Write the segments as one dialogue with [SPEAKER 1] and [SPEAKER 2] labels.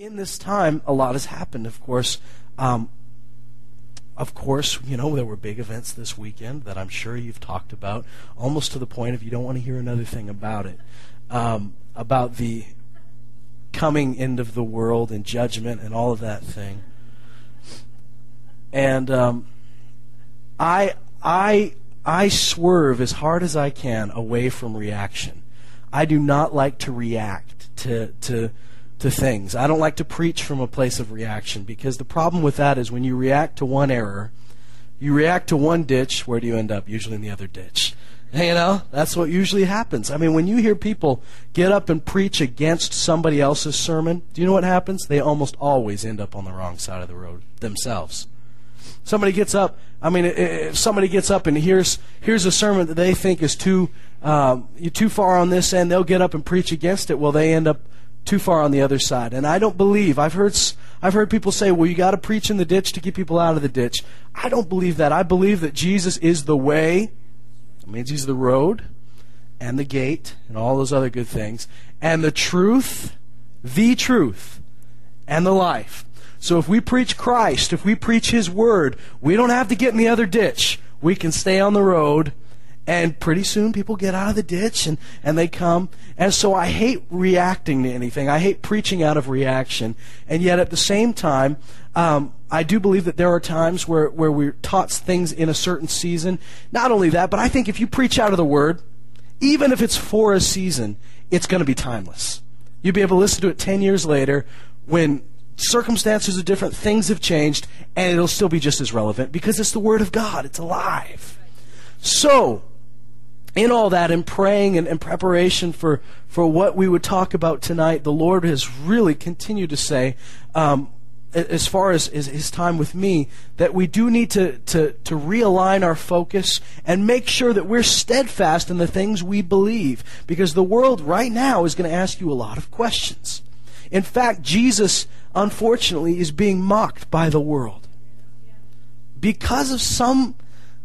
[SPEAKER 1] in this time, a lot has happened. Of course, um, of course, you know there were big events this weekend that I'm sure you've talked about, almost to the point of you don't want to hear another thing about it, um, about the coming end of the world and judgment and all of that thing. And um, I, I, I swerve as hard as I can away from reaction. I do not like to react to to to things. I don't like to preach from a place of reaction because the problem with that is when you react to one error, you react to one ditch, where do you end up? Usually in the other ditch. You know, that's what usually happens. I mean, when you hear people get up and preach against somebody else's sermon, do you know what happens? They almost always end up on the wrong side of the road themselves. Somebody gets up. I mean, if somebody gets up and hears here's a sermon that they think is too um, too far on this end, they'll get up and preach against it. Well, they end up too far on the other side. And I don't believe I've heard I've heard people say, "Well, you got to preach in the ditch to get people out of the ditch." I don't believe that. I believe that Jesus is the way. It means he's the road and the gate and all those other good things and the truth, the truth and the life. So if we preach Christ, if we preach his word, we don't have to get in the other ditch. We can stay on the road and pretty soon people get out of the ditch and, and they come. And so I hate reacting to anything. I hate preaching out of reaction. And yet at the same time, um, I do believe that there are times where, where we're taught things in a certain season. Not only that, but I think if you preach out of the Word, even if it's for a season, it's going to be timeless. You'll be able to listen to it 10 years later when circumstances are different, things have changed, and it'll still be just as relevant because it's the Word of God. It's alive. So, in all that, in praying and in preparation for, for what we would talk about tonight, the Lord has really continued to say, um, as far as, his time with me, that we do need to, to, to realign our focus and make sure that we're steadfast in the things we believe. Because the world right now is going to ask you a lot of questions. In fact, Jesus, unfortunately, is being mocked by the world because of some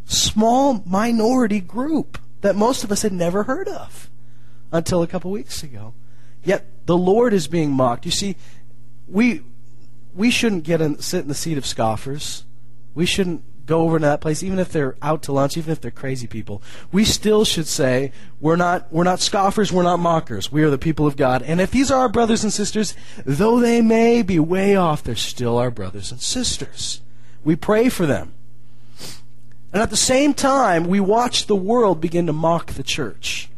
[SPEAKER 1] small minority group that most of us had never heard of until a couple weeks ago. Yet the Lord is being mocked. You see, we we shouldn't get in, sit in the seat of scoffers. We shouldn't go over to that place, even if they're out to lunch, even if they're crazy people. We still should say we're not we're not scoffers, we're not mockers. We are the people of God. And if these are our brothers and sisters, though they may be way off, they're still our brothers and sisters. We pray for them. And at the same time, we watch the world begin to mock the church.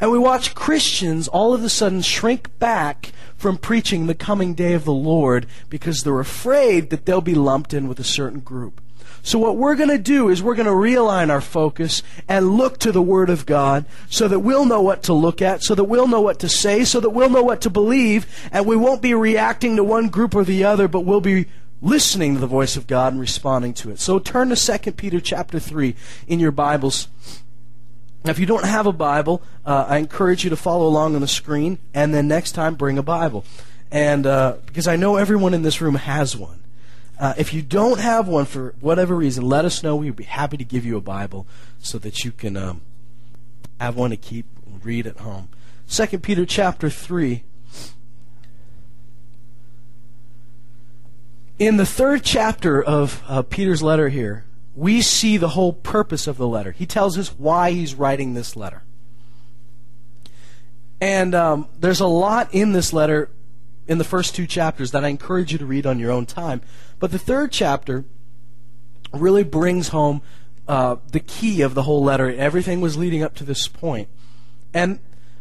[SPEAKER 1] And we watch Christians all of a sudden shrink back from preaching the coming day of the Lord because they're afraid that they'll be lumped in with a certain group. So what we're going to do is we're going to realign our focus and look to the Word of God so that we'll know what to look at, so that we'll know what to say, so that we'll know what to believe, and we won't be reacting to one group or the other, but we'll be listening to the voice of God and responding to it. So turn to 2 Peter chapter 3 in your Bibles. Now, if you don't have a Bible, uh, I encourage you to follow along on the screen, and then next time bring a Bible. And uh, because I know everyone in this room has one. Uh, if you don't have one for whatever reason, let us know. We'd be happy to give you a Bible so that you can um, have one to keep read at home. 2 Peter chapter 3 In the third chapter of uh, Peter's letter here, we see the whole purpose of the letter. He tells us why he's writing this letter. And um, there's a lot in this letter in the first two chapters that I encourage you to read on your own time. But the third chapter really brings home uh, the key of the whole letter. Everything was leading up to this point. And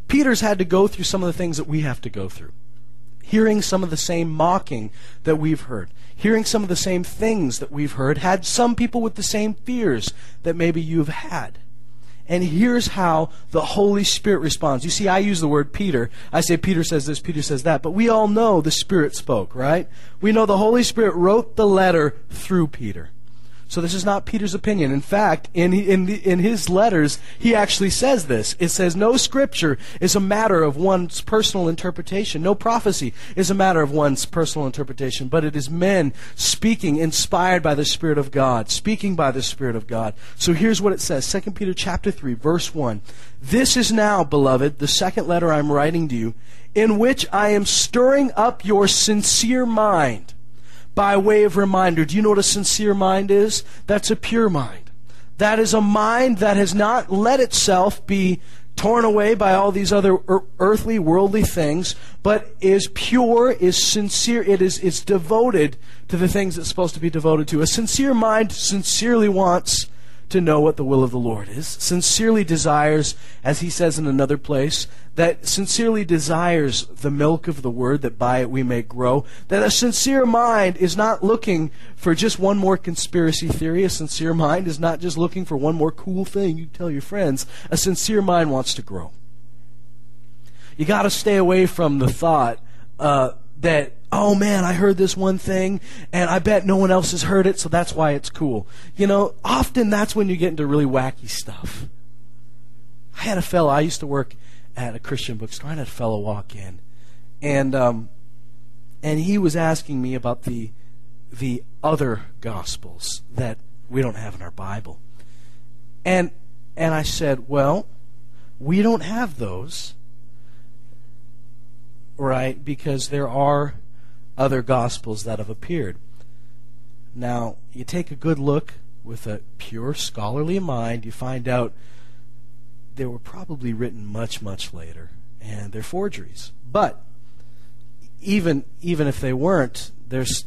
[SPEAKER 1] Peter's had to go through some of the things that we have to go through hearing some of the same mocking that we've heard, hearing some of the same things that we've heard, had some people with the same fears that maybe you've had. And here's how the Holy Spirit responds. You see, I use the word Peter. I say Peter says this, Peter says that, but we all know the Spirit spoke, right? We know the Holy Spirit wrote the letter through Peter. So this is not Peter's opinion. In fact, in, in, the, in his letters, he actually says this. It says, No scripture is a matter of one's personal interpretation. No prophecy is a matter of one's personal interpretation, but it is men speaking inspired by the Spirit of God, speaking by the Spirit of God. So here's what it says, 2 Peter chapter 3, verse 1. This is now, beloved, the second letter I'm writing to you. in which I am stirring up your sincere mind by way of reminder. Do you know what a sincere mind is? That's a pure mind. That is a mind that has not let itself be torn away by all these other earthly, worldly things, but is pure, is sincere, it is, is devoted to the things it's supposed to be devoted to. A sincere mind sincerely wants to know what the will of the Lord is, sincerely desires, as he says in another place, that sincerely desires the milk of the word that by it we may grow, that a sincere mind is not looking for just one more conspiracy theory. A sincere mind is not just looking for one more cool thing you tell your friends. A sincere mind wants to grow. You got to stay away from the thought uh, that oh man, I heard this one thing, and I bet no one else has heard it, so that's why it's cool. You know, often that's when you get into really wacky stuff. I had a fellow, I used to work at a Christian bookstore, I had a fellow walk in, and, um, and he was asking me about the, the other gospels that we don't have in our Bible. And, and I said, well, we don't have those, right? Because there are other gospels that have appeared. Now, you take a good look with a pure scholarly mind, you find out they were probably written much, much later, and they're forgeries. But even even if they weren't, there's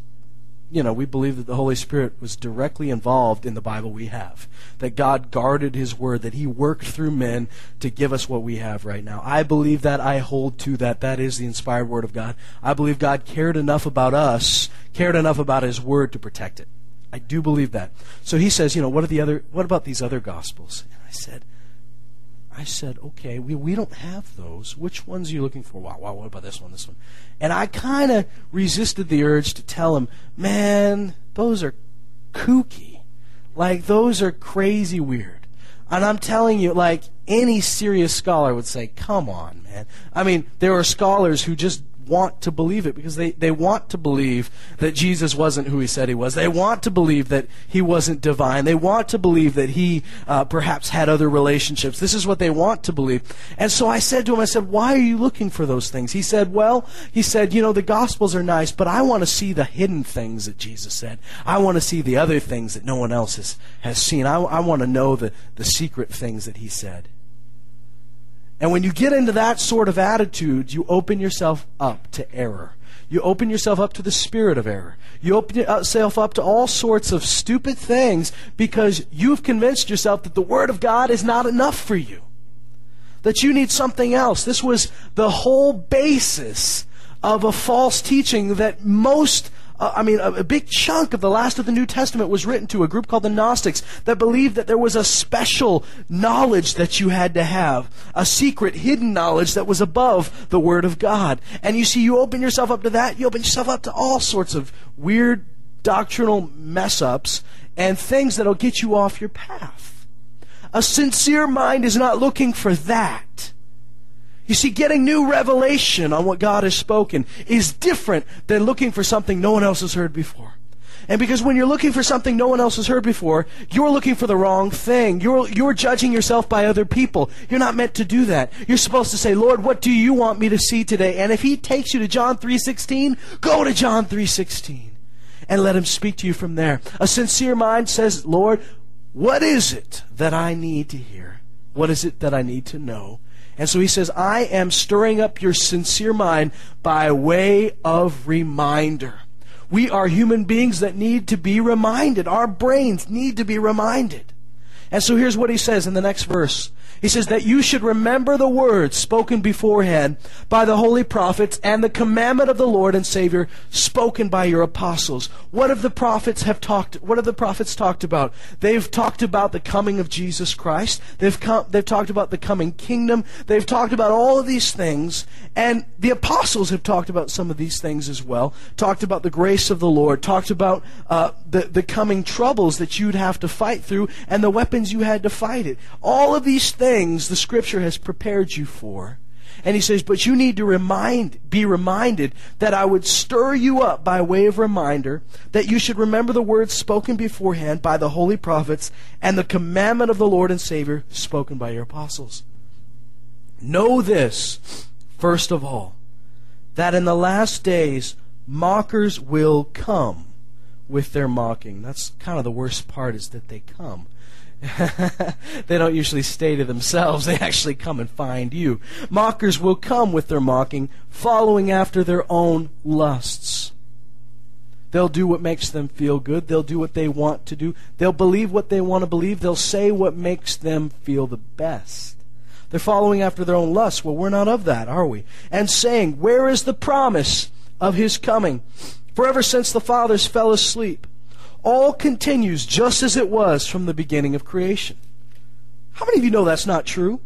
[SPEAKER 1] you know, we believe that the Holy Spirit was directly involved in the Bible we have. That God guarded His Word, that He worked through men to give us what we have right now. I believe that. I hold to that. That is the inspired Word of God. I believe God cared enough about us, cared enough about His Word to protect it. I do believe that. So he says, you know, what are the other, what about these other Gospels? And I said, I said, okay, we, we don't have those. Which ones are you looking for? Wow, wow, what about this one, this one? And I kind of resisted the urge to tell him, man, those are kooky. Like, those are crazy weird. And I'm telling you, like, any serious scholar would say, come on, man. I mean, there are scholars who just want to believe it because they, they want to believe that Jesus wasn't who he said he was. They want to believe that he wasn't divine. They want to believe that he uh, perhaps had other relationships. This is what they want to believe. And so I said to him, I said, why are you looking for those things? He said, well, he said, you know, the Gospels are nice, but I want to see the hidden things that Jesus said. I want to see the other things that no one else has, has seen. I, I want to know the, the secret things that he said. And when you get into that sort of attitude, you open yourself up to error. You open yourself up to the spirit of error. You open yourself uh, up to all sorts of stupid things because you've convinced yourself that the Word of God is not enough for you. That you need something else. This was the whole basis of a false teaching that most uh, I mean, a, a, big chunk of the last of the New Testament was written to a group called the Gnostics that believed that there was a special knowledge that you had to have, a secret, hidden knowledge that was above the Word of God. And you see, you open yourself up to that, you open yourself up to all sorts of weird doctrinal mess ups and things that'll get you off your path. A sincere mind is not looking for that. You see, getting new revelation on what God has spoken is different than looking for something no one else has heard before. And because when you're looking for something no one else has heard before, you're looking for the wrong thing. You're, you're judging yourself by other people. You're not meant to do that. You're supposed to say, Lord, what do you want me to see today? And if he takes you to John 3.16, go to John 3.16 and let him speak to you from there. A sincere mind says, Lord, what is it that I need to hear? What is it that I need to know? And so he says, I am stirring up your sincere mind by way of reminder. We are human beings that need to be reminded. Our brains need to be reminded. And so here's what he says in the next verse. He says that you should remember the words spoken beforehand by the holy prophets and the commandment of the Lord and Savior spoken by your apostles. What have the prophets have talked what have the prophets talked about? They've talked about the coming of Jesus Christ. They've come, they've talked about the coming kingdom. They've talked about all of these things and the apostles have talked about some of these things as well. Talked about the grace of the Lord, talked about uh, the, the coming troubles that you'd have to fight through and the weapons you had to fight it. All of these things things the scripture has prepared you for. And he says, but you need to remind, be reminded that I would stir you up by way of reminder that you should remember the words spoken beforehand by the holy prophets and the commandment of the Lord and Savior spoken by your apostles. Know this, first of all, that in the last days mockers will come with their mocking. That's kind of the worst part is that they come. they don't usually stay to themselves, they actually come and find you. Mockers will come with their mocking, following after their own lusts. They'll do what makes them feel good. They'll do what they want to do. They'll believe what they want to believe. They'll say what makes them feel the best. They're following after their own lusts. Well, we're not of that, are we? And saying, Where is the promise of his coming? For ever since the fathers fell asleep, all continues just as it was from the beginning of creation. How many of you know that's not true?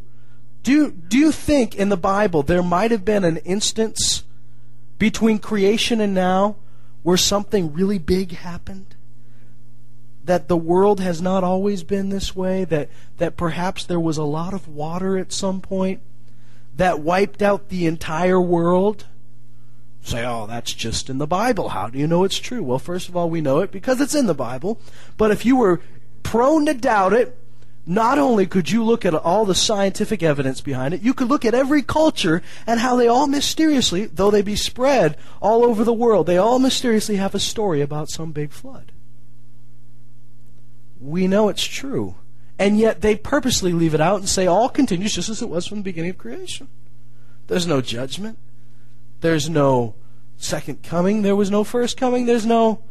[SPEAKER 1] Do do you think in the Bible there might have been an instance between creation and now where something really big happened? That the world has not always been this way? That, that perhaps there was a lot of water at some point that wiped out the entire world? Say, oh, that's just in the Bible. How do you know it's true? Well, first of all, we know it because it's in the Bible. But if you were prone to doubt it, not only could you look at all the scientific evidence behind it, you could look at every culture and how they all mysteriously, though they be spread all over the world, they all mysteriously have a story about some big flood. We know it's true. And yet they purposely leave it out and say all continues just as it was from the beginning of creation. There's no judgment. There's no second coming. There was no first coming. There's no.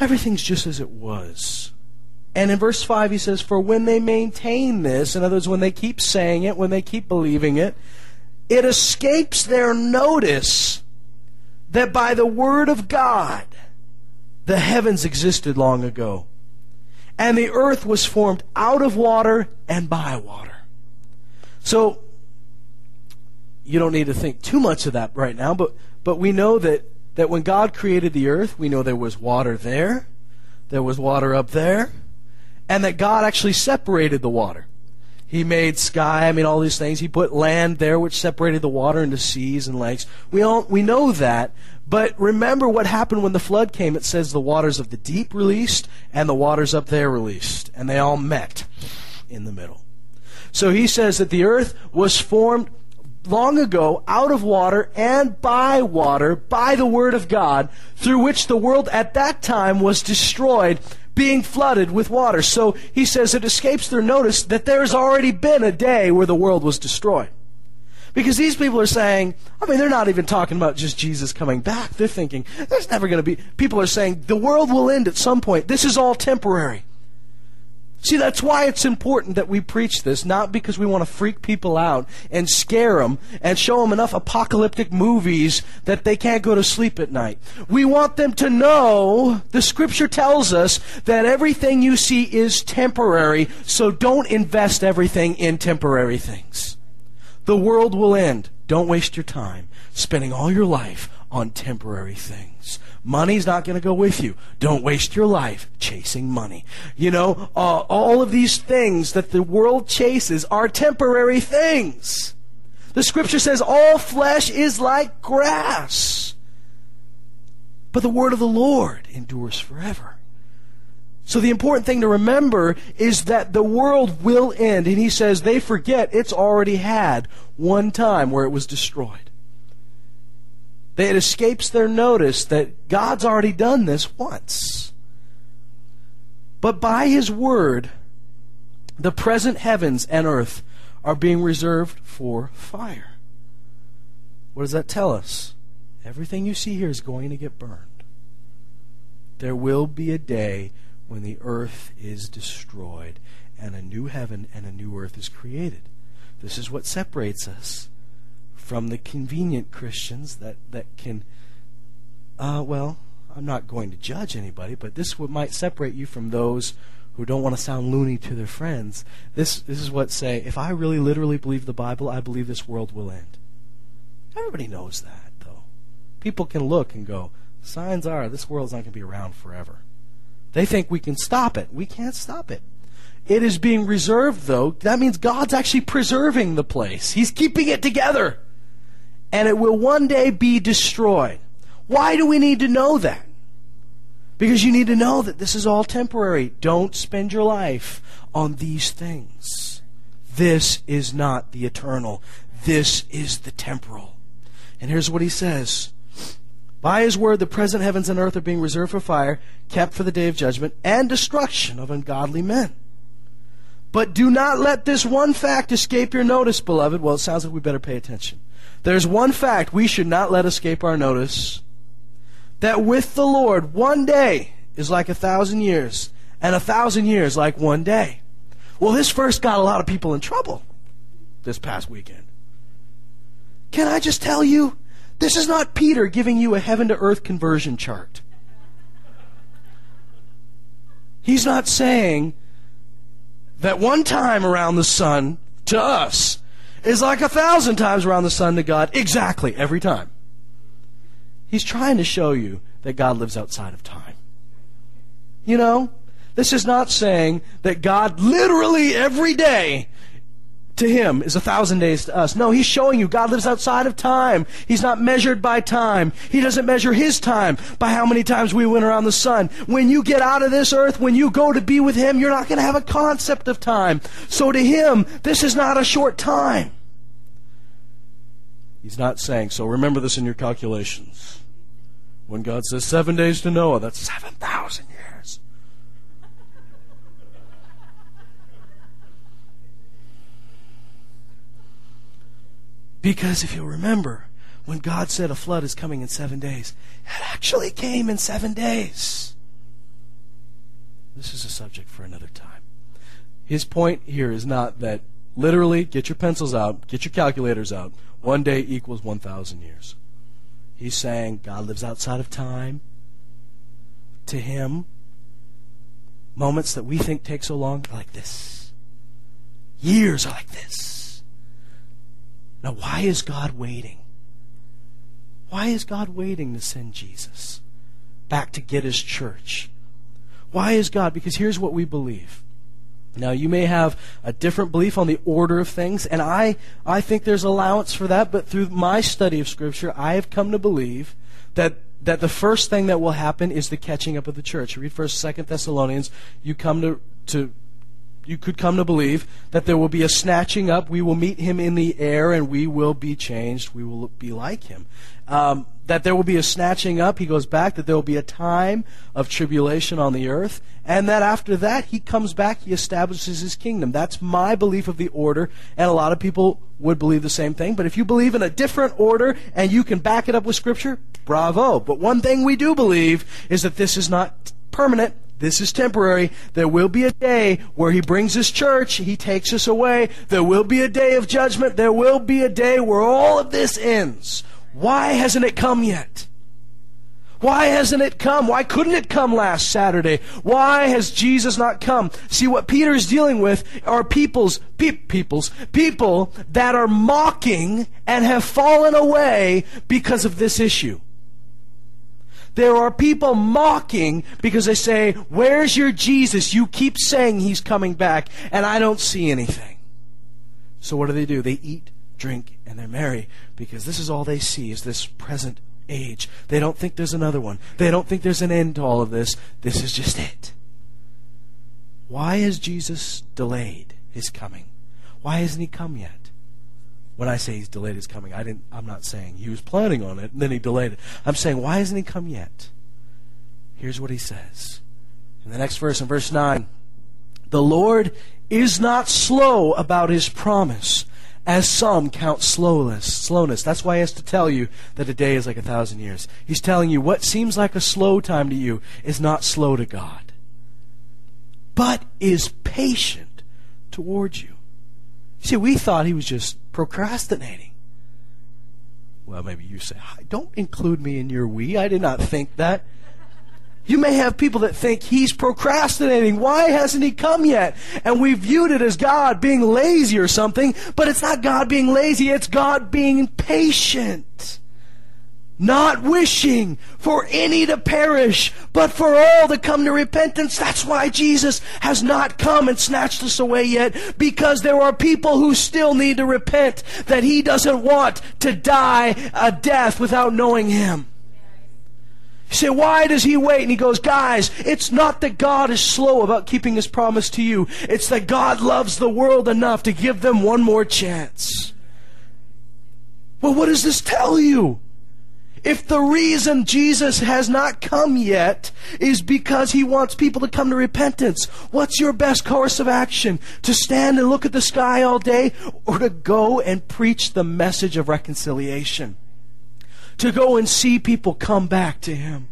[SPEAKER 1] Everything's just as it was. And in verse 5, he says, For when they maintain this, in other words, when they keep saying it, when they keep believing it, it escapes their notice that by the Word of God, the heavens existed long ago, and the earth was formed out of water and by water. So, you don't need to think too much of that right now, but, but we know that, that when God created the earth, we know there was water there, there was water up there, and that God actually separated the water. He made sky, I mean, all these things. He put land there, which separated the water into seas and lakes. We, all, we know that. But remember what happened when the flood came. It says the waters of the deep released and the waters up there released. And they all met in the middle. So he says that the earth was formed long ago out of water and by water, by the word of God, through which the world at that time was destroyed being flooded with water. So he says it escapes their notice that there's already been a day where the world was destroyed. Because these people are saying, I mean, they're not even talking about just Jesus coming back. They're thinking, there's never going to be. People are saying, the world will end at some point. This is all temporary. See, that's why it's important that we preach this, not because we want to freak people out and scare them and show them enough apocalyptic movies that they can't go to sleep at night. We want them to know the scripture tells us that everything you see is temporary, so don't invest everything in temporary things. The world will end. Don't waste your time spending all your life on temporary things. Money's not going to go with you. Don't waste your life chasing money. You know, uh, all of these things that the world chases are temporary things. The scripture says all flesh is like grass. But the word of the Lord endures forever. So the important thing to remember is that the world will end. And he says they forget it's already had one time where it was destroyed. It escapes their notice that God's already done this once. But by His word, the present heavens and earth are being reserved for fire. What does that tell us? Everything you see here is going to get burned. There will be a day when the earth is destroyed and a new heaven and a new earth is created. This is what separates us from the convenient Christians that, that can, uh, well, I'm not going to judge anybody, but this might separate you from those who don't want to sound loony to their friends. This, this is what say, if I really literally believe the Bible, I believe this world will end. Everybody knows that, though. People can look and go, signs are this world's not going to be around forever. They think we can stop it. We can't stop it. It is being reserved, though. That means God's actually preserving the place. He's keeping it together and it will one day be destroyed. Why do we need to know that? Because you need to know that this is all temporary. Don't spend your life on these things. This is not the eternal. This is the temporal. And here's what he says By his word, the present heavens and earth are being reserved for fire, kept for the day of judgment and destruction of ungodly men. But do not let this one fact escape your notice, beloved. Well, it sounds like we better pay attention. There's one fact we should not let escape our notice that with the Lord, one day is like a thousand years, and a thousand years like one day. Well, this verse got a lot of people in trouble this past weekend. Can I just tell you, this is not Peter giving you a heaven to earth conversion chart. He's not saying that one time around the sun to us is like a thousand times around the sun to God. Exactly, every time. He's trying to show you that God lives outside of time. You know? This is not saying that God literally every day to him is a thousand days to us. No, he's showing you God lives outside of time. He's not measured by time. He doesn't measure his time by how many times we went around the sun. When you get out of this earth, when you go to be with him, you're not going to have a concept of time. So to him, this is not a short time. He's not saying, so remember this in your calculations. When God says seven days to Noah, that's 7,000 years. Because if you'll remember, when God said a flood is coming in seven days, it actually came in seven days. This is a subject for another time. His point here is not that literally, get your pencils out, get your calculators out, one day equals 1,000 years. He's saying God lives outside of time. To him, moments that we think take so long are like this. Years are like this. Now, why is God waiting? Why is God waiting to send Jesus back to get his church? Why is God? Because here's what we believe. Now, you may have a different belief on the order of things, and I, I think there's allowance for that, but through my study of Scripture, I have come to believe that, that the first thing that will happen is the catching up of the church. Read 1st, 2nd Thessalonians, you come to, to you could come to believe that there will be a snatching up. We will meet him in the air and we will be changed. We will be like him. Um, that there will be a snatching up. He goes back. That there will be a time of tribulation on the earth. And that after that, he comes back. He establishes his kingdom. That's my belief of the order. And a lot of people would believe the same thing. But if you believe in a different order and you can back it up with Scripture, bravo. But one thing we do believe is that this is not permanent. This is temporary. There will be a day where He brings His church. He takes us away. There will be a day of judgment. There will be a day where all of this ends. Why hasn't it come yet? Why hasn't it come? Why couldn't it come last Saturday? Why has Jesus not come? See, what Peter is dealing with are people's, pe- people's, people that are mocking and have fallen away because of this issue. There are people mocking because they say, Where's your Jesus? You keep saying he's coming back, and I don't see anything. So what do they do? They eat, drink, and they're merry because this is all they see is this present age. They don't think there's another one. They don't think there's an end to all of this. This is just it. Why has Jesus delayed his coming? Why hasn't he come yet? When I say he's delayed his coming, I didn't I'm not saying he was planning on it and then he delayed it. I'm saying why hasn't he come yet? Here's what he says. In the next verse in verse 9, the Lord is not slow about his promise, as some count slowness. Slowness. That's why he has to tell you that a day is like a thousand years. He's telling you what seems like a slow time to you is not slow to God, but is patient towards you. See, we thought he was just procrastinating. Well, maybe you say, don't include me in your we. I did not think that. You may have people that think he's procrastinating. Why hasn't he come yet? And we viewed it as God being lazy or something, but it's not God being lazy, it's God being patient not wishing for any to perish, but for all to come to repentance. That's why Jesus has not come and snatched us away yet, because there are people who still need to repent, that He doesn't want to die a death without knowing Him. You say, why does he wait? And he goes, guys, it's not that God is slow about keeping his promise to you. It's that God loves the world enough to give them one more chance. Well, what does this tell you? If the reason Jesus has not come yet is because he wants people to come to repentance, what's your best course of action? To stand and look at the sky all day or to go and preach the message of reconciliation? To go and see people come back to him?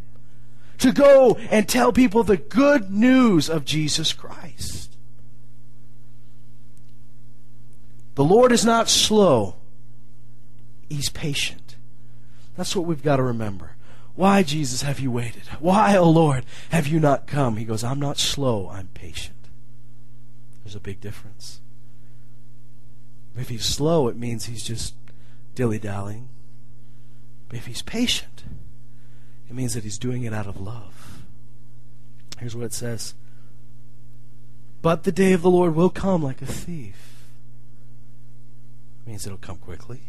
[SPEAKER 1] To go and tell people the good news of Jesus Christ? The Lord is not slow. He's patient. That's what we've got to remember. Why, Jesus, have you waited? Why, O oh Lord, have you not come? He goes, I'm not slow, I'm patient. There's a big difference. If he's slow, it means he's just dilly dallying. But if he's patient, it means that he's doing it out of love. Here's what it says But the day of the Lord will come like a thief. It means it'll come quickly,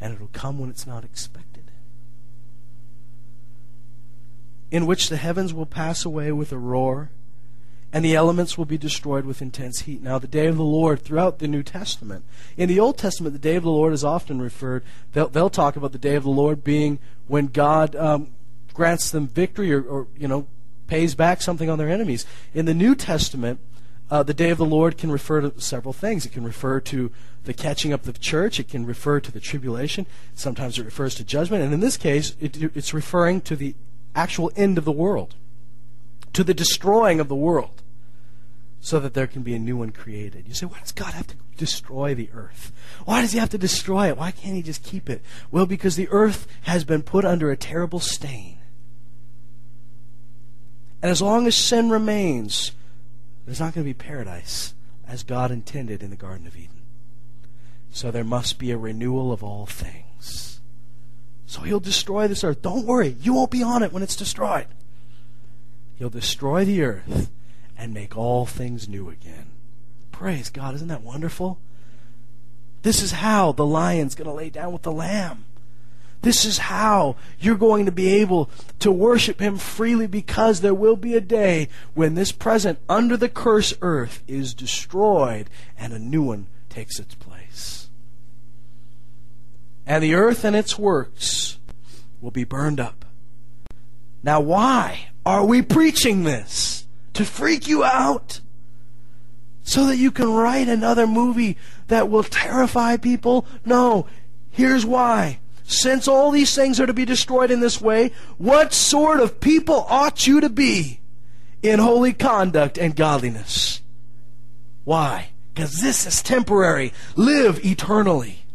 [SPEAKER 1] and it'll come when it's not expected. in which the heavens will pass away with a roar, and the elements will be destroyed with intense heat. Now, the day of the Lord throughout the New Testament. In the Old Testament, the day of the Lord is often referred, they'll, they'll talk about the day of the Lord being when God um, grants them victory or, or, you know, pays back something on their enemies. In the New Testament, uh, the day of the Lord can refer to several things. It can refer to the catching up of the church. It can refer to the tribulation. Sometimes it refers to judgment. And in this case, it, it's referring to the actual end of the world, to the destroying of the world, so that there can be a new one created. You say, why does God have to destroy the earth? Why does He have to destroy it? Why can't He just keep it? Well, because the earth has been put under a terrible stain. And as long as sin remains, there's not going to be paradise as God intended in the Garden of Eden. So there must be a renewal of all things. So he'll destroy this earth. Don't worry, you won't be on it when it's destroyed. He'll destroy the earth and make all things new again. Praise God. Isn't that wonderful? This is how the lion's going to lay down with the lamb. This is how you're going to be able to worship him freely because there will be a day when this present under the curse earth is destroyed and a new one takes its place and the earth and its works will be burned up. Now, why are we preaching this? To freak you out? So that you can write another movie that will terrify people? No. Here's why. Since all these things are to be destroyed in this way, what sort of people ought you to be in holy conduct and godliness? Why? Because this is temporary. Live eternally.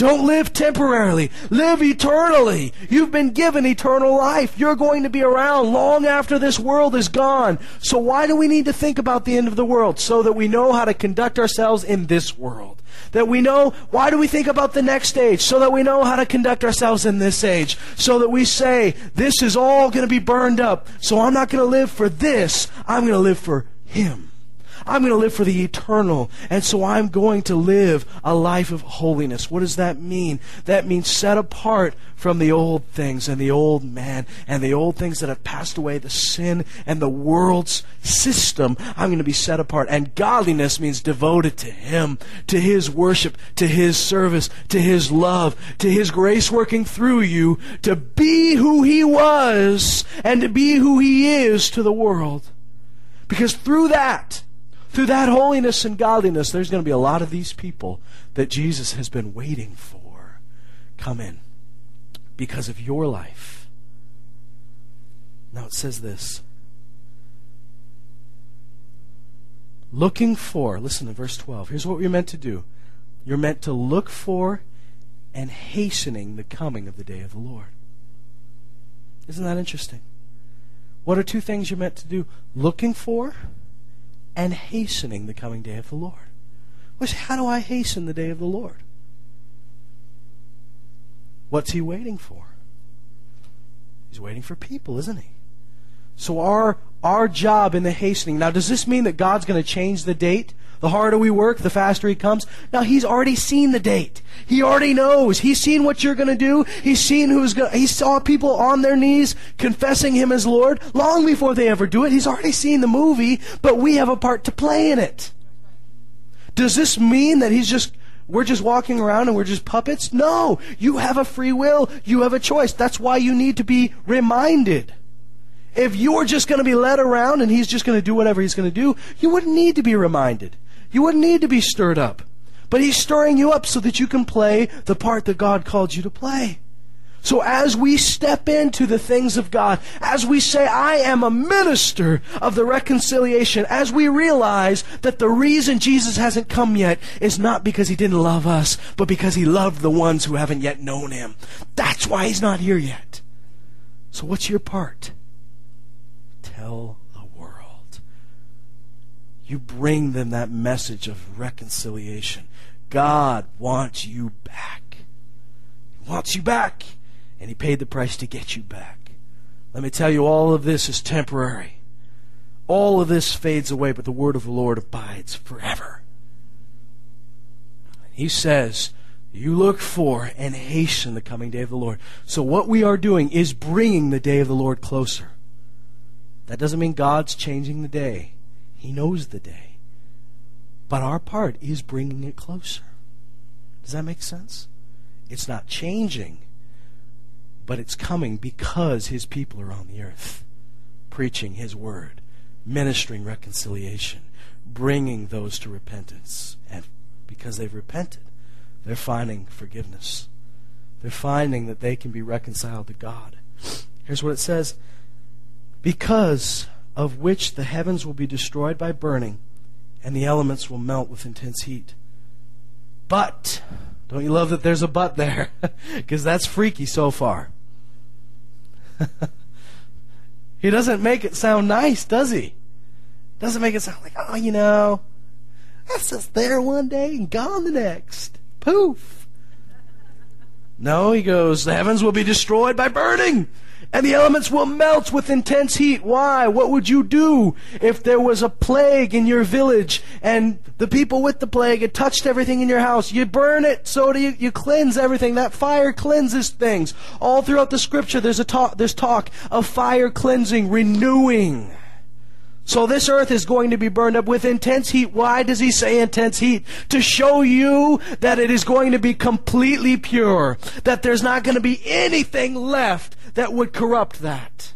[SPEAKER 1] Don't live temporarily. Live eternally. You've been given eternal life. You're going to be around long after this world is gone. So why do we need to think about the end of the world? So that we know how to conduct ourselves in this world. That we know, why do we think about the next age? So that we know how to conduct ourselves in this age. So that we say, this is all going to be burned up. So I'm not going to live for this. I'm going to live for Him. I'm going to live for the eternal. And so I'm going to live a life of holiness. What does that mean? That means set apart from the old things and the old man and the old things that have passed away, the sin and the world's system. I'm going to be set apart. And godliness means devoted to Him, to His worship, to His service, to His love, to His grace working through you, to be who He was and to be who He is to the world. Because through that, through that holiness and godliness, there's going to be a lot of these people that Jesus has been waiting for come in because of your life. Now it says this looking for, listen to verse 12. Here's what you're meant to do you're meant to look for and hastening the coming of the day of the Lord. Isn't that interesting? What are two things you're meant to do? Looking for and hastening the coming day of the Lord. Which, how do I hasten the day of the Lord? What's he waiting for? He's waiting for people, isn't he? So our our job in the hastening. Now, does this mean that God's going to change the date? The harder we work, the faster He comes. Now, He's already seen the date. He already knows. He's seen what you're going to do. He's seen who's going. He saw people on their knees confessing Him as Lord long before they ever do it. He's already seen the movie, but we have a part to play in it. Does this mean that He's just We're just walking around and we're just puppets? No! You have a free will. You have a choice. That's why you need to be reminded. If you're just going to be led around and he's just going to do whatever he's going to do, you wouldn't need to be reminded. You wouldn't need to be stirred up. But he's stirring you up so that you can play the part that God called you to play. So as we step into the things of God, as we say, I am a minister of the reconciliation, as we realize that the reason Jesus hasn't come yet is not because he didn't love us, but because he loved the ones who haven't yet known him. That's why he's not here yet. So what's your part? Tell. You bring them that message of reconciliation. God wants you back. He wants you back and he paid the price to get you back. Let me tell you, all of this is temporary. All of this fades away, but the word of the Lord abides forever. He says, You look for and hasten the coming day of the Lord. So, what we are doing is bringing the day of the Lord closer. That doesn't mean God's changing the day, He knows the day. But our part is bringing it closer. Does that make sense? It's not changing but it's coming because his people are on the earth, preaching his word, ministering reconciliation, bringing those to repentance. And because they've repented, they're finding forgiveness. They're finding that they can be reconciled to God. Here's what it says Because of which the heavens will be destroyed by burning, and the elements will melt with intense heat. But, don't you love that there's a but there? Because that's freaky so far. he doesn't make it sound nice, does he? Doesn't make it sound like, oh, you know, that's just there one day and gone the next. Poof. No, he goes, the heavens will be destroyed by burning and the elements will melt with intense heat. Why? What would you do if there was a plague in your village and the people with the plague had touched everything in your house? You burn it, so do you, you cleanse everything. That fire cleanses things. All throughout the scripture, there's a talk, there's talk of fire cleansing, renewing. So this earth is going to be burned up with intense heat. Why does he say intense heat? To show you that it is going to be completely pure. That there's not going to be anything left that would corrupt that.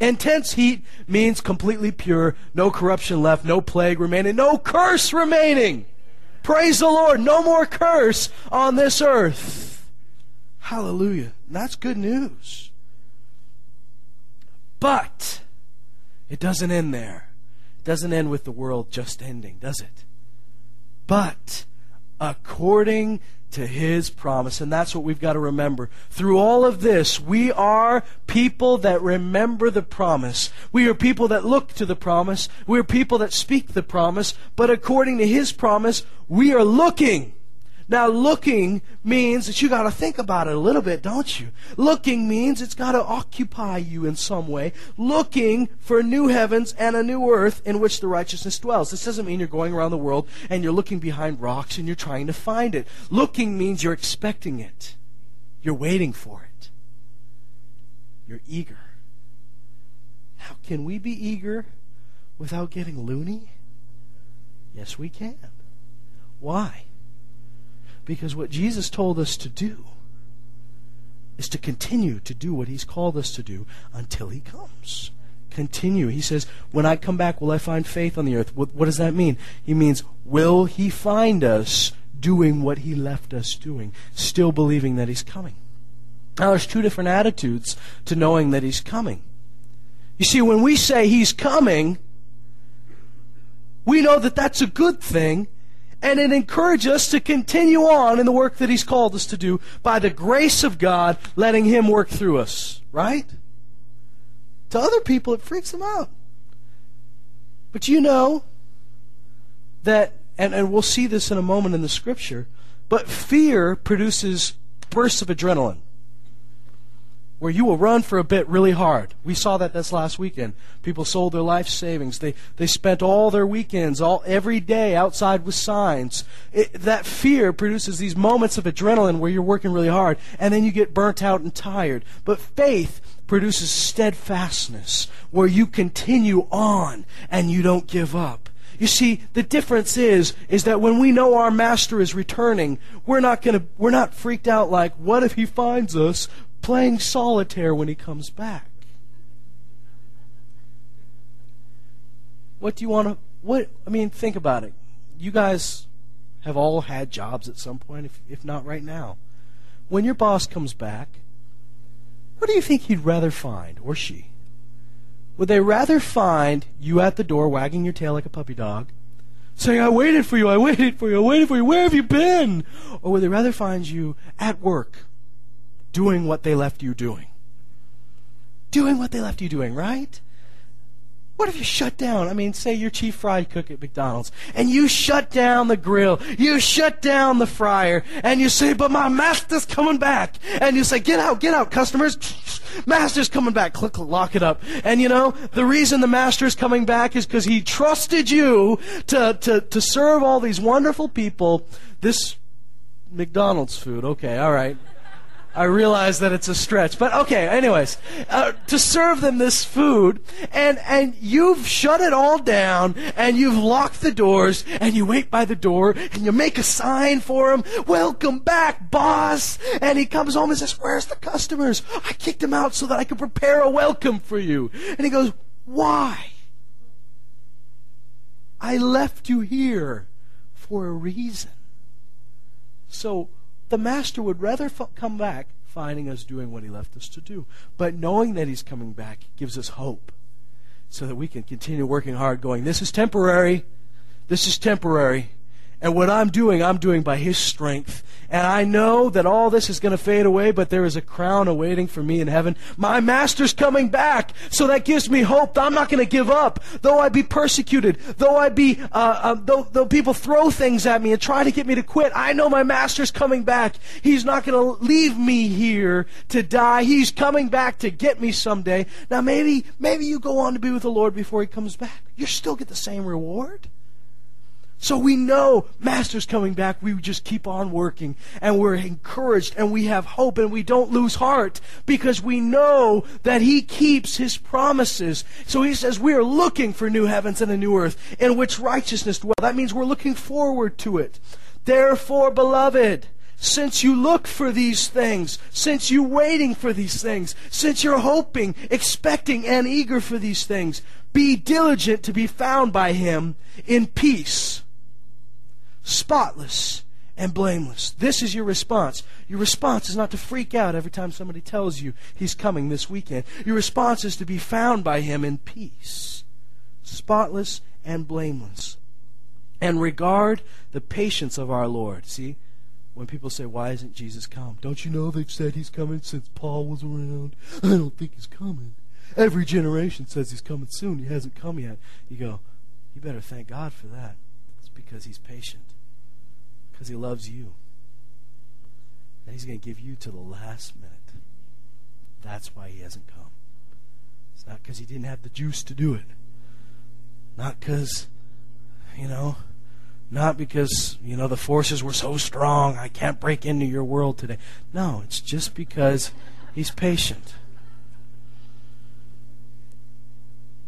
[SPEAKER 1] Intense heat means completely pure, no corruption left, no plague remaining, no curse remaining. Praise the Lord, no more curse on this earth. Hallelujah. That's good news. But it doesn't end there. It doesn't end with the world just ending, does it? But according to his promise. And that's what we've got to remember. Through all of this, we are people that remember the promise. We are people that look to the promise. We are people that speak the promise. But according to his promise, we are looking now, looking means that you got to think about it a little bit, don't you? Looking means it's got to occupy you in some way. Looking for new heavens and a new earth in which the righteousness dwells. This doesn't mean you're going around the world and you're looking behind rocks and you're trying to find it. Looking means you're expecting it. You're waiting for it. You're eager. Now, can we be eager without getting loony? Yes, we can. Why? Because what Jesus told us to do is to continue to do what He's called us to do until He comes. Continue. He says, When I come back, will I find faith on the earth? What, what does that mean? He means, Will He find us doing what He left us doing? Still believing that He's coming. Now, there's two different attitudes to knowing that He's coming. You see, when we say He's coming, we know that that's a good thing and it encourages us to continue on in the work that He's called us to do by the grace of God, letting Him work through us, right? To other people, it freaks them out. But you know that, and, and we'll see this in a moment in the scripture, but fear produces bursts of adrenaline where you will run for a bit really hard. We saw that this last weekend. People sold their life savings. They they spent all their weekends, all every day outside with signs. It, that fear produces these moments of adrenaline where you're working really hard, and then you get burnt out and tired. But faith produces steadfastness, where you continue on and you don't give up. You see, the difference is is that when we know our master is returning, we're not going to we're not freaked out like what if he finds us playing solitaire when he comes back? What do you want to what I mean, think about it. You guys have all had jobs at some point if if not right now. When your boss comes back, what do you think he'd rather find or she? Would they rather find you at the door wagging your tail like a puppy dog, saying, I waited for you, I waited for you, I waited for you, where have you been? Or would they rather find you at work doing what they left you doing? Doing what they left you doing, right? What if you shut down? I mean, say you're chief fry cook at McDonald's, and you shut down the grill, you shut down the fryer, and you say, but my master's coming back. And you say, get out, get out, customers. Master's coming back. Click, lock it up. And you know, the reason the master's coming back is because he trusted you to, to, to serve all these wonderful people this McDonald's food. Okay, all right. I realize that it's a stretch, but okay. Anyways, uh, to serve them this food, and and you've shut it all down, and you've locked the doors, and you wait by the door, and you make a sign for him. Welcome back, boss. And he comes home and says, "Where's the customers? I kicked them out so that I could prepare a welcome for you." And he goes, "Why? I left you here for a reason." So the master would rather f- come back finding us doing what he left us to do. But knowing that he's coming back gives us hope so that we can continue working hard, going, This is temporary. This is temporary. And what I'm doing, I'm doing by His strength. And I know that all this is going to fade away, but there is a crown awaiting for me in heaven. My Master's coming back. So that gives me hope. I'm not going to give up. Though I be persecuted, though I be, uh, uh, though, though people throw things at me and try to get me to quit, I know my Master's coming back. He's not going to leave me here to die. He's coming back to get me someday. Now maybe, maybe you go on to be with the Lord before He comes back. You still get the same reward. So we know Master's coming back. We just keep on working and we're encouraged and we have hope and we don't lose heart because we know that He keeps His promises. So He says we are looking for new heavens and a new earth in which righteousness dwells. That means we're looking forward to it. Therefore, beloved, since you look for these things, since you're waiting for these things, since you're hoping, expecting, and eager for these things, be diligent to be found by Him in peace spotless and blameless. This is your response. Your response is not to freak out every time somebody tells you he's coming this weekend. Your response is to be found by him in peace, spotless and blameless. And regard the patience of our Lord. See, when people say, Why isn't Jesus come? Don't you know they've said he's coming since Paul was around? I don't think he's coming. Every generation says he's coming soon. He hasn't come yet. You go, You better thank God for that. It's because he's patient. Because he loves you. And he's going to give you to the last minute. That's why he hasn't come. It's not because he didn't have the juice to do it. Not because, you know, not because, you know, the forces were so strong, I can't break into your world today. No, it's just because he's patient.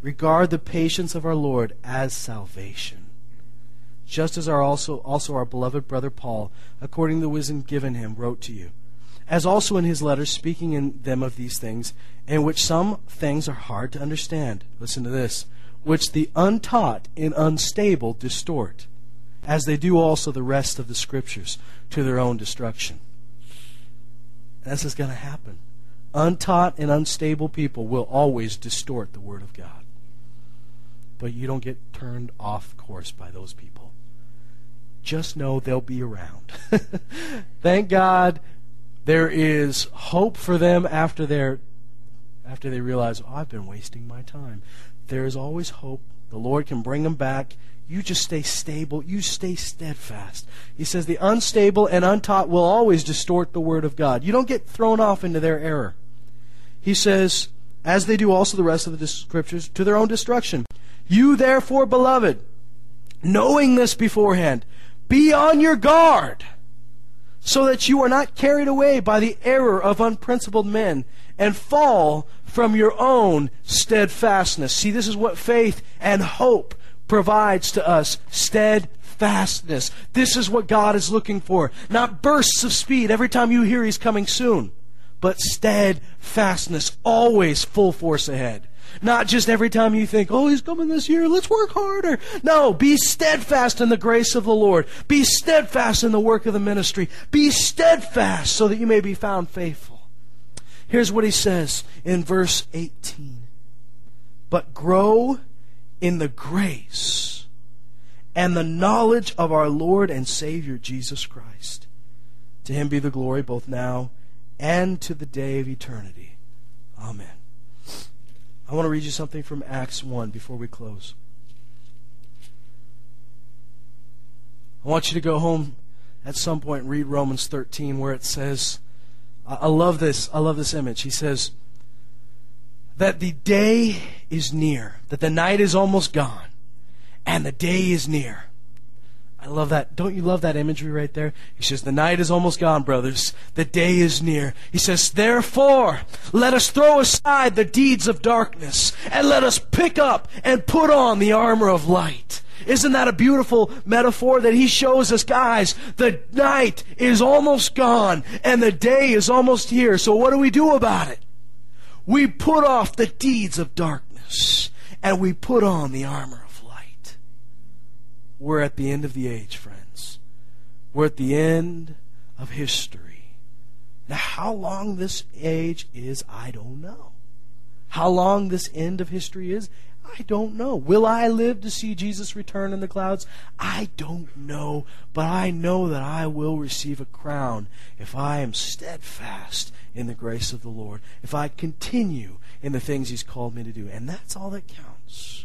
[SPEAKER 1] Regard the patience of our Lord as salvation just as our also, also our beloved brother Paul, according to the wisdom given him, wrote to you. As also in his letters, speaking in them of these things, in which some things are hard to understand. Listen to this. Which the untaught and unstable distort, as they do also the rest of the scriptures, to their own destruction. This is going to happen. Untaught and unstable people will always distort the Word of God. But you don't get turned off course by those people just know they'll be around. Thank God there is hope for them after they after they realize, oh, I've been wasting my time. There is always hope. The Lord can bring them back. You just stay stable. You stay steadfast. He says the unstable and untaught will always distort the word of God. You don't get thrown off into their error. He says, as they do also the rest of the scriptures, to their own destruction. You therefore, beloved, knowing this beforehand, be on your guard so that you are not carried away by the error of unprincipled men and fall from your own steadfastness. See, this is what faith and hope provides to us steadfastness. This is what God is looking for. Not bursts of speed every time you hear He's coming soon, but steadfastness, always full force ahead. Not just every time you think, oh, he's coming this year, let's work harder. No, be steadfast in the grace of the Lord. Be steadfast in the work of the ministry. Be steadfast so that you may be found faithful. Here's what he says in verse 18 But grow in the grace and the knowledge of our Lord and Savior Jesus Christ. To him be the glory both now and to the day of eternity. Amen. I want to read you something from Acts 1 before we close. I want you to go home at some point and read Romans 13 where it says, I love this. I love this image. He says, that the day is near, that the night is almost gone, and the day is near. I love that. Don't you love that imagery right there? He says, The night is almost gone, brothers. The day is near. He says, Therefore, let us throw aside the deeds of darkness and let us pick up and put on the armor of light. Isn't that a beautiful metaphor that he shows us, guys? The night is almost gone and the day is almost here. So what do we do about it? We put off the deeds of darkness and we put on the armor we're at the end of the age, friends. We're at the end of history. Now, how long this age is, I don't know. How long this end of history is, I don't know. Will I live to see Jesus return in the clouds? I don't know. But I know that I will receive a crown if I am steadfast in the grace of the Lord, if I continue in the things He's called me to do. And that's all that counts.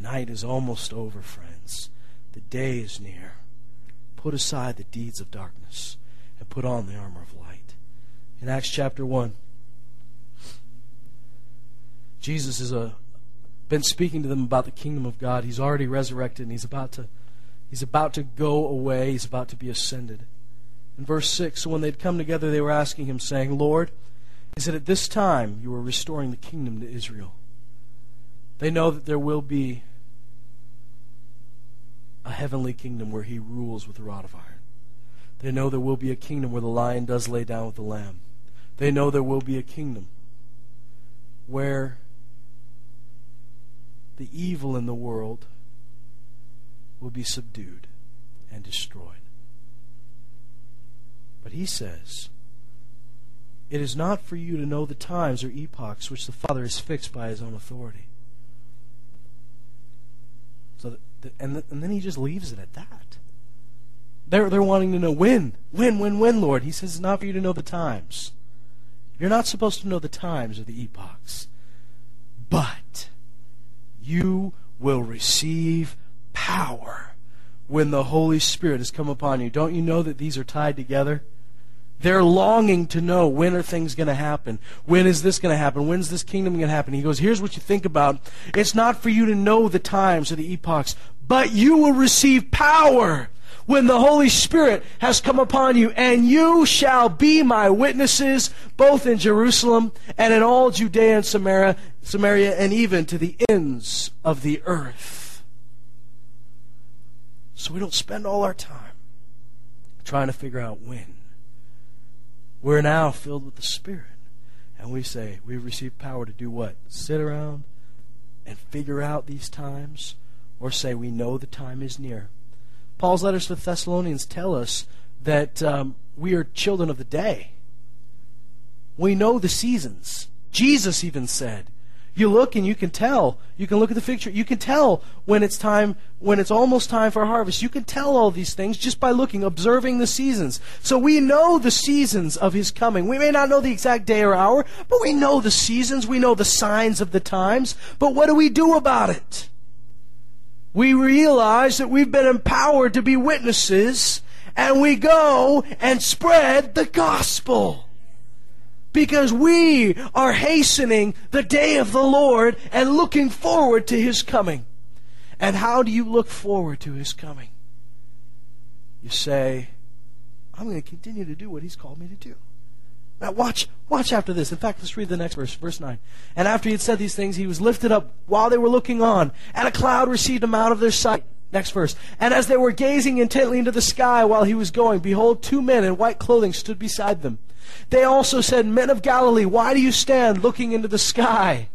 [SPEAKER 1] Night is almost over, friends. The day is near. Put aside the deeds of darkness and put on the armor of light. In Acts chapter 1, Jesus has uh, been speaking to them about the kingdom of God. He's already resurrected and he's about to he's about to go away. He's about to be ascended. In verse 6, so when they'd come together, they were asking him, saying, Lord, is it at this time you are restoring the kingdom to Israel? They know that there will be a heavenly kingdom where he rules with a rod of iron. They know there will be a kingdom where the lion does lay down with the lamb. They know there will be a kingdom where the evil in the world will be subdued and destroyed. But he says, It is not for you to know the times or epochs which the Father has fixed by his own authority. So and, and then he just leaves it at that. They're, they're wanting to know when, when, when, when, Lord. He says it's not for you to know the times. You're not supposed to know the times or the epochs. But you will receive power when the Holy Spirit has come upon you. Don't you know that these are tied together? They're longing to know when are things going to happen? When is this going to happen? When's this kingdom going to happen? He goes, Here's what you think about. It's not for you to know the times or the epochs, but you will receive power when the Holy Spirit has come upon you, and you shall be my witnesses both in Jerusalem and in all Judea and Samaria, Samaria and even to the ends of the earth. So we don't spend all our time trying to figure out when. We're now filled with the Spirit. And we say, we've received power to do what? Sit around and figure out these times? Or say, we know the time is near? Paul's letters to the Thessalonians tell us that um, we are children of the day. We know the seasons. Jesus even said, you look and you can tell. You can look at the picture. You can tell when it's time, when it's almost time for harvest. You can tell all these things just by looking, observing the seasons. So we know the seasons of His coming. We may not know the exact day or hour, but we know the seasons. We know the signs of the times. But what do we do about it? We realize that we've been empowered to be witnesses, and we go and spread the gospel because we are hastening the day of the Lord and looking forward to His coming. And how do you look forward to His coming? You say, I'm going to continue to do what He's called me to do. Now watch, watch after this. In fact, let's read the next verse, verse 9. And after he had said these things, he was lifted up while they were looking on, and a cloud received him out of their sight. Next verse. And as they were gazing intently into the sky while he was going, behold, two men in white clothing stood beside them. They also said, Men of Galilee, why do you stand looking into the sky?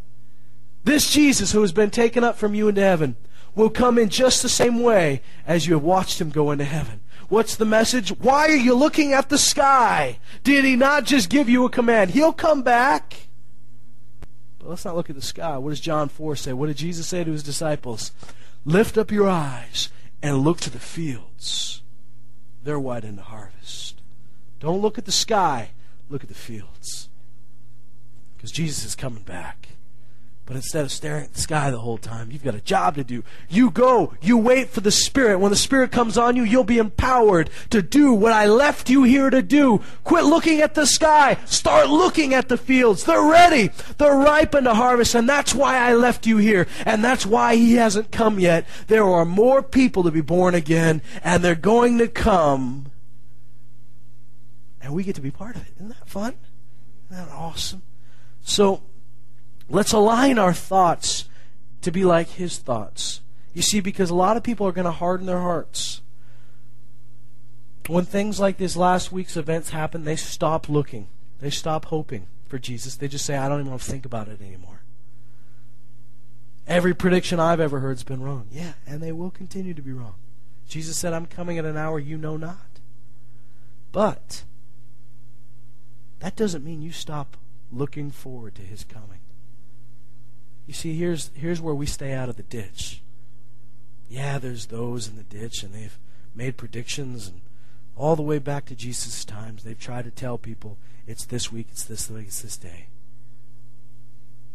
[SPEAKER 1] This Jesus who has been taken up from you into heaven will come in just the same way as you have watched him go into heaven. What's the message? Why are you looking at the sky? Did he not just give you a command? He'll come back. But let's not look at the sky. What does John 4 say? What did Jesus say to his disciples? Lift up your eyes and look to the fields. They're white in the harvest. Don't look at the sky, look at the fields. Because Jesus is coming back. But instead of staring at the sky the whole time, you've got a job to do. You go, you wait for the Spirit. When the Spirit comes on you, you'll be empowered to do what I left you here to do. Quit looking at the sky. Start looking at the fields. They're ready. They're ripe to harvest, and that's why I left you here. And that's why He hasn't come yet. There are more people to be born again, and they're going to come. And we get to be part of it. Isn't that fun? Isn't that awesome? So, Let's align our thoughts to be like His thoughts. You see, because a lot of people are going to harden their hearts. When things like this last week's events happen, they stop looking. They stop hoping for Jesus. They just say, I don't even want to think about it anymore. Every prediction I've ever heard has been wrong. Yeah, and they will continue to be wrong. Jesus said, I'm coming at an hour you know not. But that doesn't mean you stop looking forward to his coming. You see, here's, here's where we stay out of the ditch. Yeah, there's those in the ditch, and they've made predictions, and all the way back to Jesus' times, they've tried to tell people it's this week, it's this week, it's this day.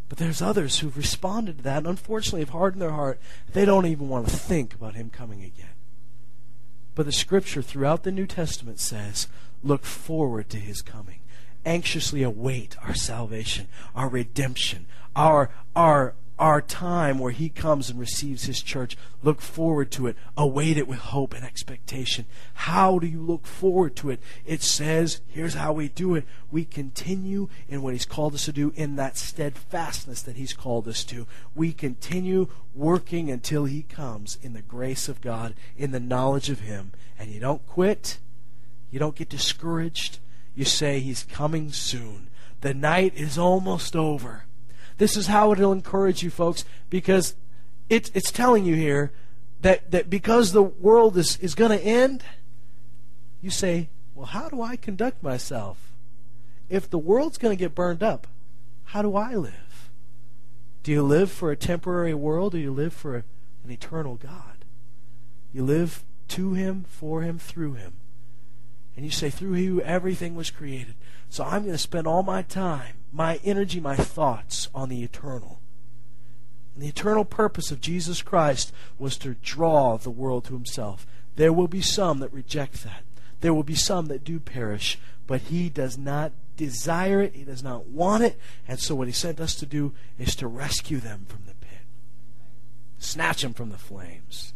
[SPEAKER 1] But there's others who've responded to that, and unfortunately have hardened their heart. They don't even want to think about Him coming again. But the Scripture throughout the New Testament says, look forward to His coming. Anxiously await our salvation, our redemption, our our our time where he comes and receives his church. Look forward to it. Await it with hope and expectation. How do you look forward to it? It says, here's how we do it. We continue in what he's called us to do in that steadfastness that he's called us to. We continue working until he comes in the grace of God, in the knowledge of him. And you don't quit. You don't get discouraged. You say, he's coming soon. The night is almost over. This is how it'll encourage you, folks, because it's, it's telling you here that, that because the world is, is going to end, you say, well, how do I conduct myself? If the world's going to get burned up, how do I live? Do you live for a temporary world or do you live for an eternal God? You live to Him, for Him, through Him. And you say, through you, everything was created. So I'm going to spend all my time, my energy, my thoughts on the eternal. And the eternal purpose of Jesus Christ was to draw the world to himself. There will be some that reject that. There will be some that do perish, but he does not desire it. He does not want it. And so what he sent us to do is to rescue them from the pit. Snatch them from the flames.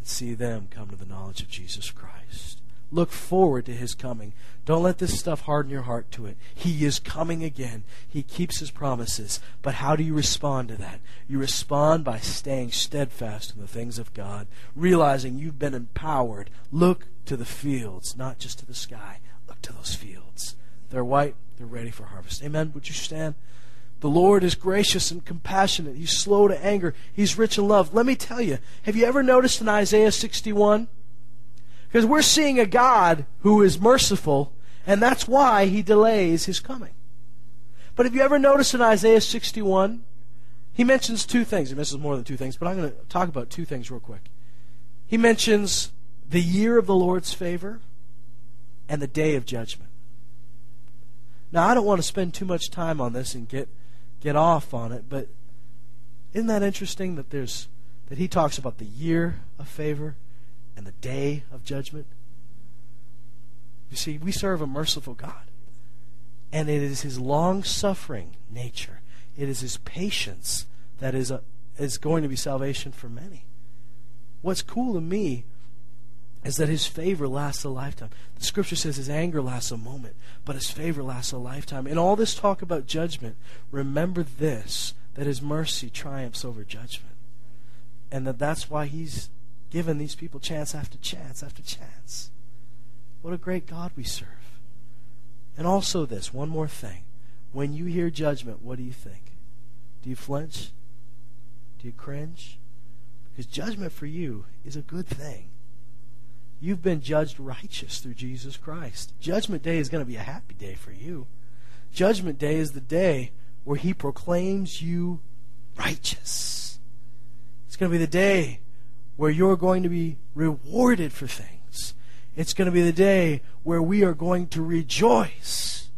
[SPEAKER 1] And see them come to the knowledge of Jesus Christ. Look forward to his coming. Don't let this stuff harden your heart to it. He is coming again. He keeps his promises. But how do you respond to that? You respond by staying steadfast in the things of God, realizing you've been empowered. Look to the fields, not just to the sky. Look to those fields. They're white, they're ready for harvest. Amen. Would you stand? The Lord is gracious and compassionate. He's slow to anger. He's rich in love. Let me tell you, have you ever noticed in Isaiah 61? Because we're seeing a God who is merciful, and that's why he delays his coming. But have you ever noticed in Isaiah 61? He mentions two things. He mentions more than two things, but I'm going to talk about two things real quick. He mentions the year of the Lord's favor and the day of judgment. Now, I don't want to spend too much time on this and get get off on it, but isn't that interesting that there's that he talks about the year of favor and the day of judgment. You see, we serve a merciful God. And it is his long suffering nature, it is his patience that is, a, is going to be salvation for many. What's cool to me is that his favor lasts a lifetime. The scripture says his anger lasts a moment, but his favor lasts a lifetime. In all this talk about judgment, remember this that his mercy triumphs over judgment. And that that's why he's given these people chance after chance after chance. What a great God we serve. And also, this one more thing. When you hear judgment, what do you think? Do you flinch? Do you cringe? Because judgment for you is a good thing. You've been judged righteous through Jesus Christ. Judgment Day is going to be a happy day for you. Judgment Day is the day where He proclaims you righteous. It's going to be the day where you're going to be rewarded for things. It's going to be the day where we are going to rejoice.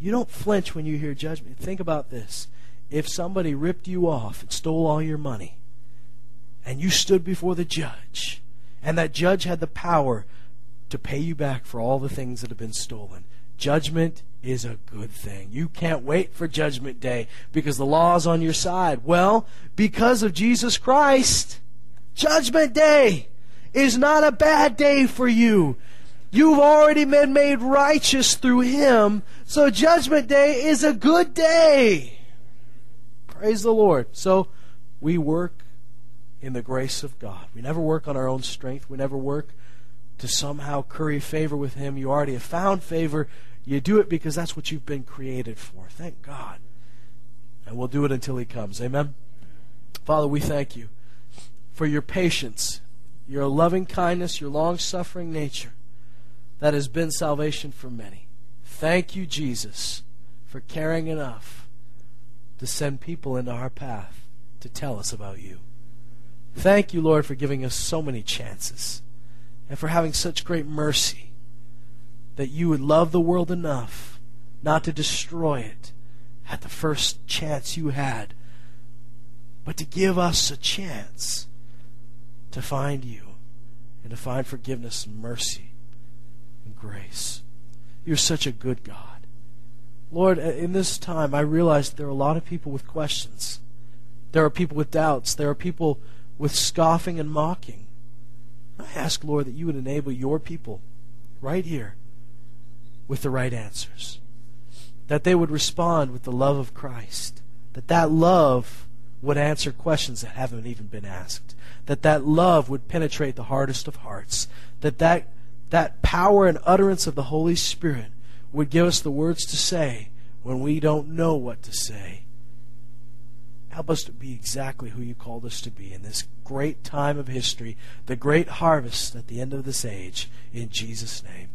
[SPEAKER 1] You don't flinch when you hear judgment. Think about this. If somebody ripped you off and stole all your money, and you stood before the judge, and that judge had the power to pay you back for all the things that have been stolen. Judgment is a good thing. You can't wait for Judgment Day because the law is on your side. Well, because of Jesus Christ, Judgment Day is not a bad day for you. You've already been made righteous through Him, so Judgment Day is a good day. Praise the Lord. So we work in the grace of God. We never work on our own strength. We never work to somehow curry favor with Him. You already have found favor. You do it because that's what you've been created for. Thank God. And we'll do it until He comes. Amen. Father, we thank you for your patience, your loving kindness, your long suffering nature that has been salvation for many. Thank you, Jesus, for caring enough to send people into our path to tell us about you. Thank you, Lord, for giving us so many chances and for having such great mercy that you would love the world enough not to destroy it at the first chance you had, but to give us a chance to find you and to find forgiveness and mercy and grace. You're such a good God. Lord, in this time, I realize there are a lot of people with questions. There are people with doubts. There are people with scoffing and mocking. I ask, Lord, that you would enable your people right here with the right answers. That they would respond with the love of Christ. That that love would answer questions that haven't even been asked. That that love would penetrate the hardest of hearts. That that, that power and utterance of the Holy Spirit would give us the words to say when we don't know what to say Help us to be exactly who you called us to be in this great time of history, the great harvest at the end of this age. In Jesus' name.